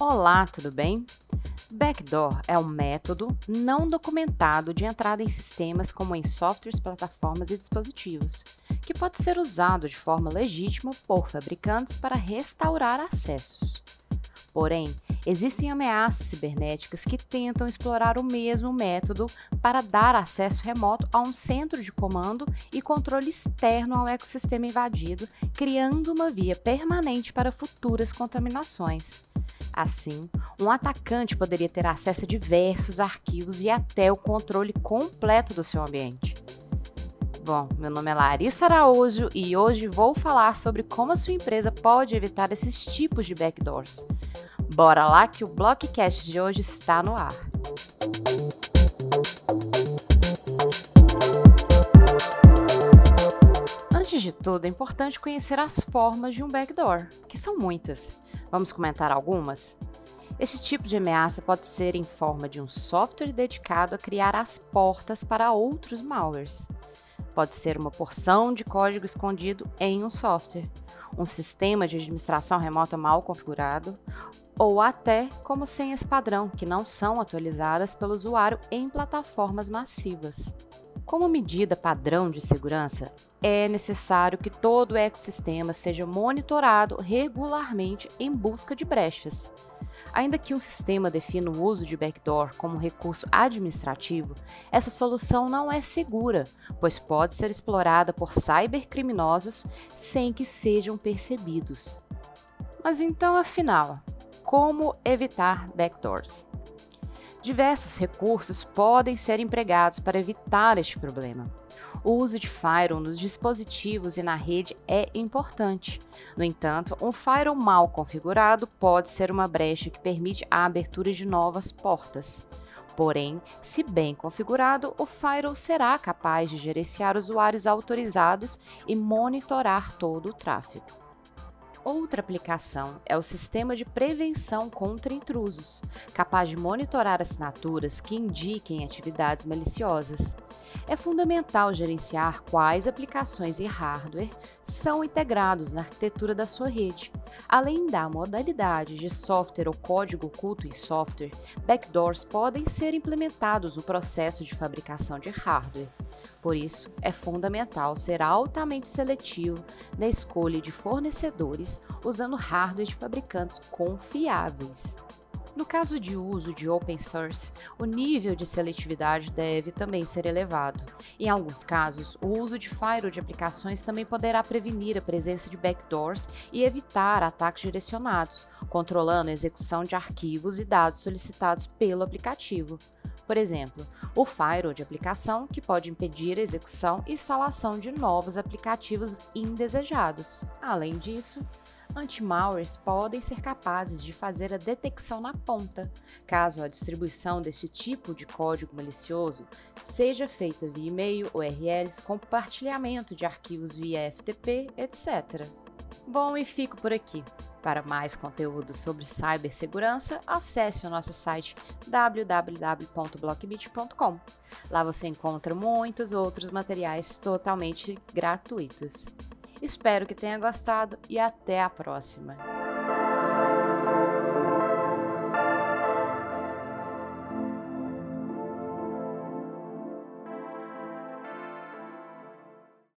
Olá, tudo bem? Backdoor é um método não documentado de entrada em sistemas como em softwares, plataformas e dispositivos, que pode ser usado de forma legítima por fabricantes para restaurar acessos. Porém, existem ameaças cibernéticas que tentam explorar o mesmo método para dar acesso remoto a um centro de comando e controle externo ao ecossistema invadido, criando uma via permanente para futuras contaminações. Assim, um atacante poderia ter acesso a diversos arquivos e até o controle completo do seu ambiente. Bom, meu nome é Larissa Araújo e hoje vou falar sobre como a sua empresa pode evitar esses tipos de backdoors. Bora lá que o Blockcast de hoje está no ar. Tudo, é importante conhecer as formas de um backdoor, que são muitas. Vamos comentar algumas? Este tipo de ameaça pode ser em forma de um software dedicado a criar as portas para outros malwares. Pode ser uma porção de código escondido em um software, um sistema de administração remota mal configurado, ou até como senhas padrão que não são atualizadas pelo usuário em plataformas massivas. Como medida padrão de segurança, é necessário que todo o ecossistema seja monitorado regularmente em busca de brechas. Ainda que um sistema defina o uso de backdoor como recurso administrativo, essa solução não é segura, pois pode ser explorada por cybercriminosos sem que sejam percebidos. Mas então, afinal, como evitar backdoors? Diversos recursos podem ser empregados para evitar este problema. O uso de firewall nos dispositivos e na rede é importante. No entanto, um firewall mal configurado pode ser uma brecha que permite a abertura de novas portas. Porém, se bem configurado, o firewall será capaz de gerenciar usuários autorizados e monitorar todo o tráfego. Outra aplicação é o sistema de prevenção contra intrusos, capaz de monitorar assinaturas que indiquem atividades maliciosas. É fundamental gerenciar quais aplicações e hardware são integrados na arquitetura da sua rede. Além da modalidade de software ou código oculto em software, backdoors podem ser implementados no processo de fabricação de hardware. Por isso, é fundamental ser altamente seletivo na escolha de fornecedores usando hardware de fabricantes confiáveis. No caso de uso de open source, o nível de seletividade deve também ser elevado. Em alguns casos, o uso de firewall de aplicações também poderá prevenir a presença de backdoors e evitar ataques direcionados, controlando a execução de arquivos e dados solicitados pelo aplicativo. Por exemplo, o firewall de aplicação, que pode impedir a execução e instalação de novos aplicativos indesejados. Além disso, anti-malwares podem ser capazes de fazer a detecção na ponta, caso a distribuição desse tipo de código malicioso seja feita via e-mail, URLs, compartilhamento de arquivos via FTP, etc. Bom, e fico por aqui. Para mais conteúdo sobre cibersegurança, acesse o nosso site www.blockbit.com. Lá você encontra muitos outros materiais totalmente gratuitos. Espero que tenha gostado e até a próxima!